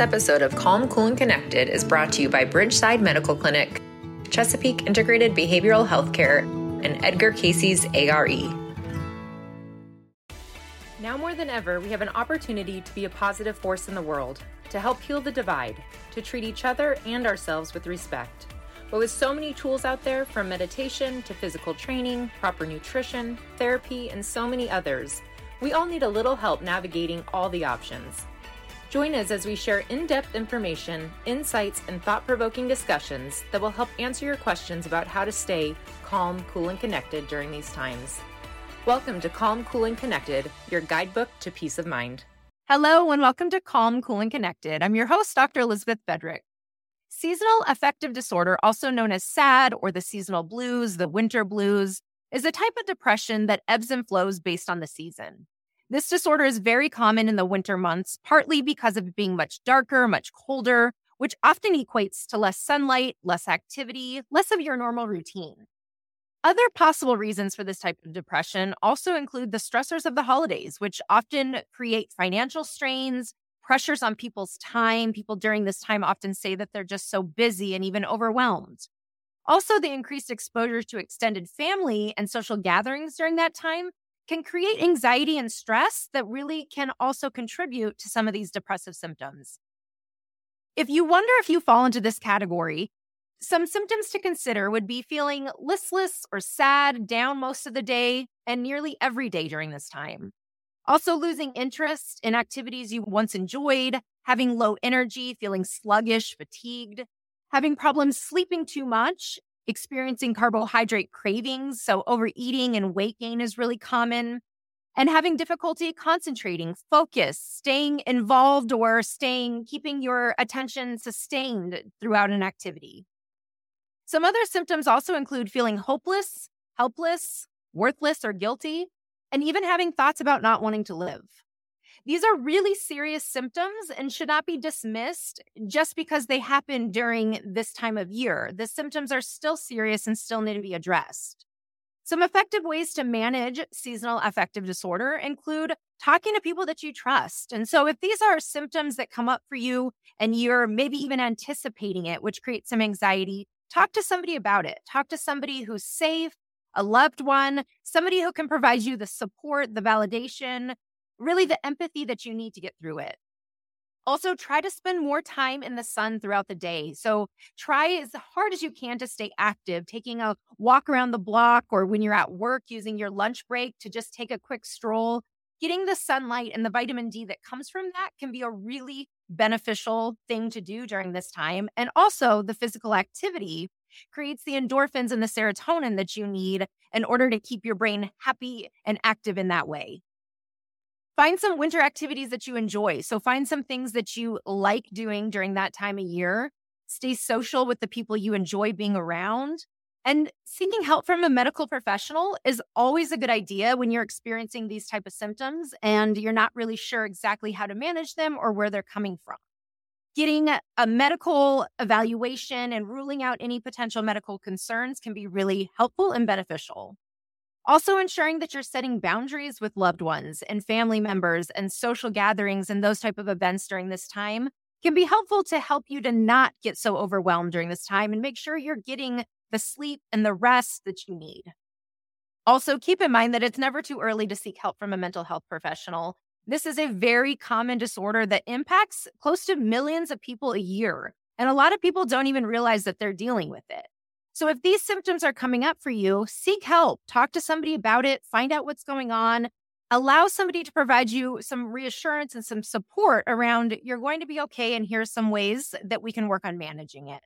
This episode of Calm, Cool, and Connected is brought to you by Bridgeside Medical Clinic, Chesapeake Integrated Behavioral Healthcare, and Edgar Cayce's ARE. Now more than ever, we have an opportunity to be a positive force in the world, to help heal the divide, to treat each other and ourselves with respect. But with so many tools out there, from meditation to physical training, proper nutrition, therapy, and so many others, we all need a little help navigating all the options. Join us as we share in depth information, insights, and thought provoking discussions that will help answer your questions about how to stay calm, cool, and connected during these times. Welcome to Calm, Cool, and Connected, your guidebook to peace of mind. Hello, and welcome to Calm, Cool, and Connected. I'm your host, Dr. Elizabeth Fedrick. Seasonal affective disorder, also known as SAD or the seasonal blues, the winter blues, is a type of depression that ebbs and flows based on the season. This disorder is very common in the winter months, partly because of it being much darker, much colder, which often equates to less sunlight, less activity, less of your normal routine. Other possible reasons for this type of depression also include the stressors of the holidays, which often create financial strains, pressures on people's time. People during this time often say that they're just so busy and even overwhelmed. Also, the increased exposure to extended family and social gatherings during that time can create anxiety and stress that really can also contribute to some of these depressive symptoms. If you wonder if you fall into this category, some symptoms to consider would be feeling listless or sad down most of the day and nearly every day during this time. Also, losing interest in activities you once enjoyed, having low energy, feeling sluggish, fatigued, having problems sleeping too much, experiencing carbohydrate cravings. So, overeating and weight gain is really common. And having difficulty concentrating, focus, staying involved, or staying, keeping your attention sustained throughout an activity. Some other symptoms also include feeling hopeless, helpless, worthless, or guilty, and even having thoughts about not wanting to live. These are really serious symptoms and should not be dismissed just because they happen during this time of year. The symptoms are still serious and still need to be addressed. Some effective ways to manage seasonal affective disorder include talking to people that you trust. And so, if these are symptoms that come up for you and you're maybe even anticipating it, which creates some anxiety, talk to somebody about it. Talk to somebody who's safe, a loved one, somebody who can provide you the support, the validation, really the empathy that you need to get through it. Also, try to spend more time in the sun throughout the day. So, try as hard as you can to stay active, taking a walk around the block or when you're at work, using your lunch break to just take a quick stroll. Getting the sunlight and the vitamin D that comes from that can be a really beneficial thing to do during this time. And also, the physical activity creates the endorphins and the serotonin that you need in order to keep your brain happy and active in that way. Find some winter activities that you enjoy. So find some things that you like doing during that time of year. Stay social with the people you enjoy being around. And seeking help from a medical professional is always a good idea when you're experiencing these type of symptoms and you're not really sure exactly how to manage them or where they're coming from. Getting a medical evaluation and ruling out any potential medical concerns can be really helpful and beneficial. Also, ensuring that you're setting boundaries with loved ones and family members and social gatherings and those type of events during this time can be helpful to help you to not get so overwhelmed during this time and make sure you're getting the sleep and the rest that you need. Also, keep in mind that it's never too early to seek help from a mental health professional. This is a very common disorder that impacts close to millions of people a year. And a lot of people don't even realize that they're dealing with it. So if these symptoms are coming up for you, seek help, talk to somebody about it, find out what's going on, allow somebody to provide you some reassurance and some support around you're going to be okay and here's some ways that we can work on managing it.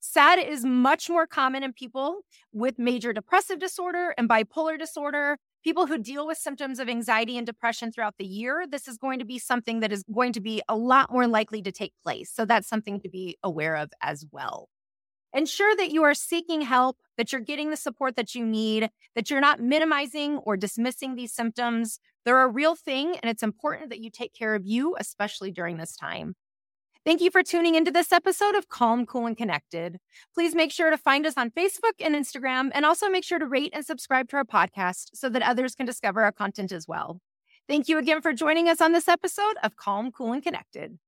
SAD is much more common in people with major depressive disorder and bipolar disorder, people who deal with symptoms of anxiety and depression throughout the year. This is going to be something that is going to be a lot more likely to take place. So that's something to be aware of as well. Ensure that you are seeking help, that you're getting the support that you need, that you're not minimizing or dismissing these symptoms. They're a real thing, and it's important that you take care of you, especially during this time. Thank you for tuning into this episode of Calm, Cool, and Connected. Please make sure to find us on Facebook and Instagram, and also make sure to rate and subscribe to our podcast so that others can discover our content as well. Thank you again for joining us on this episode of Calm, Cool, and Connected.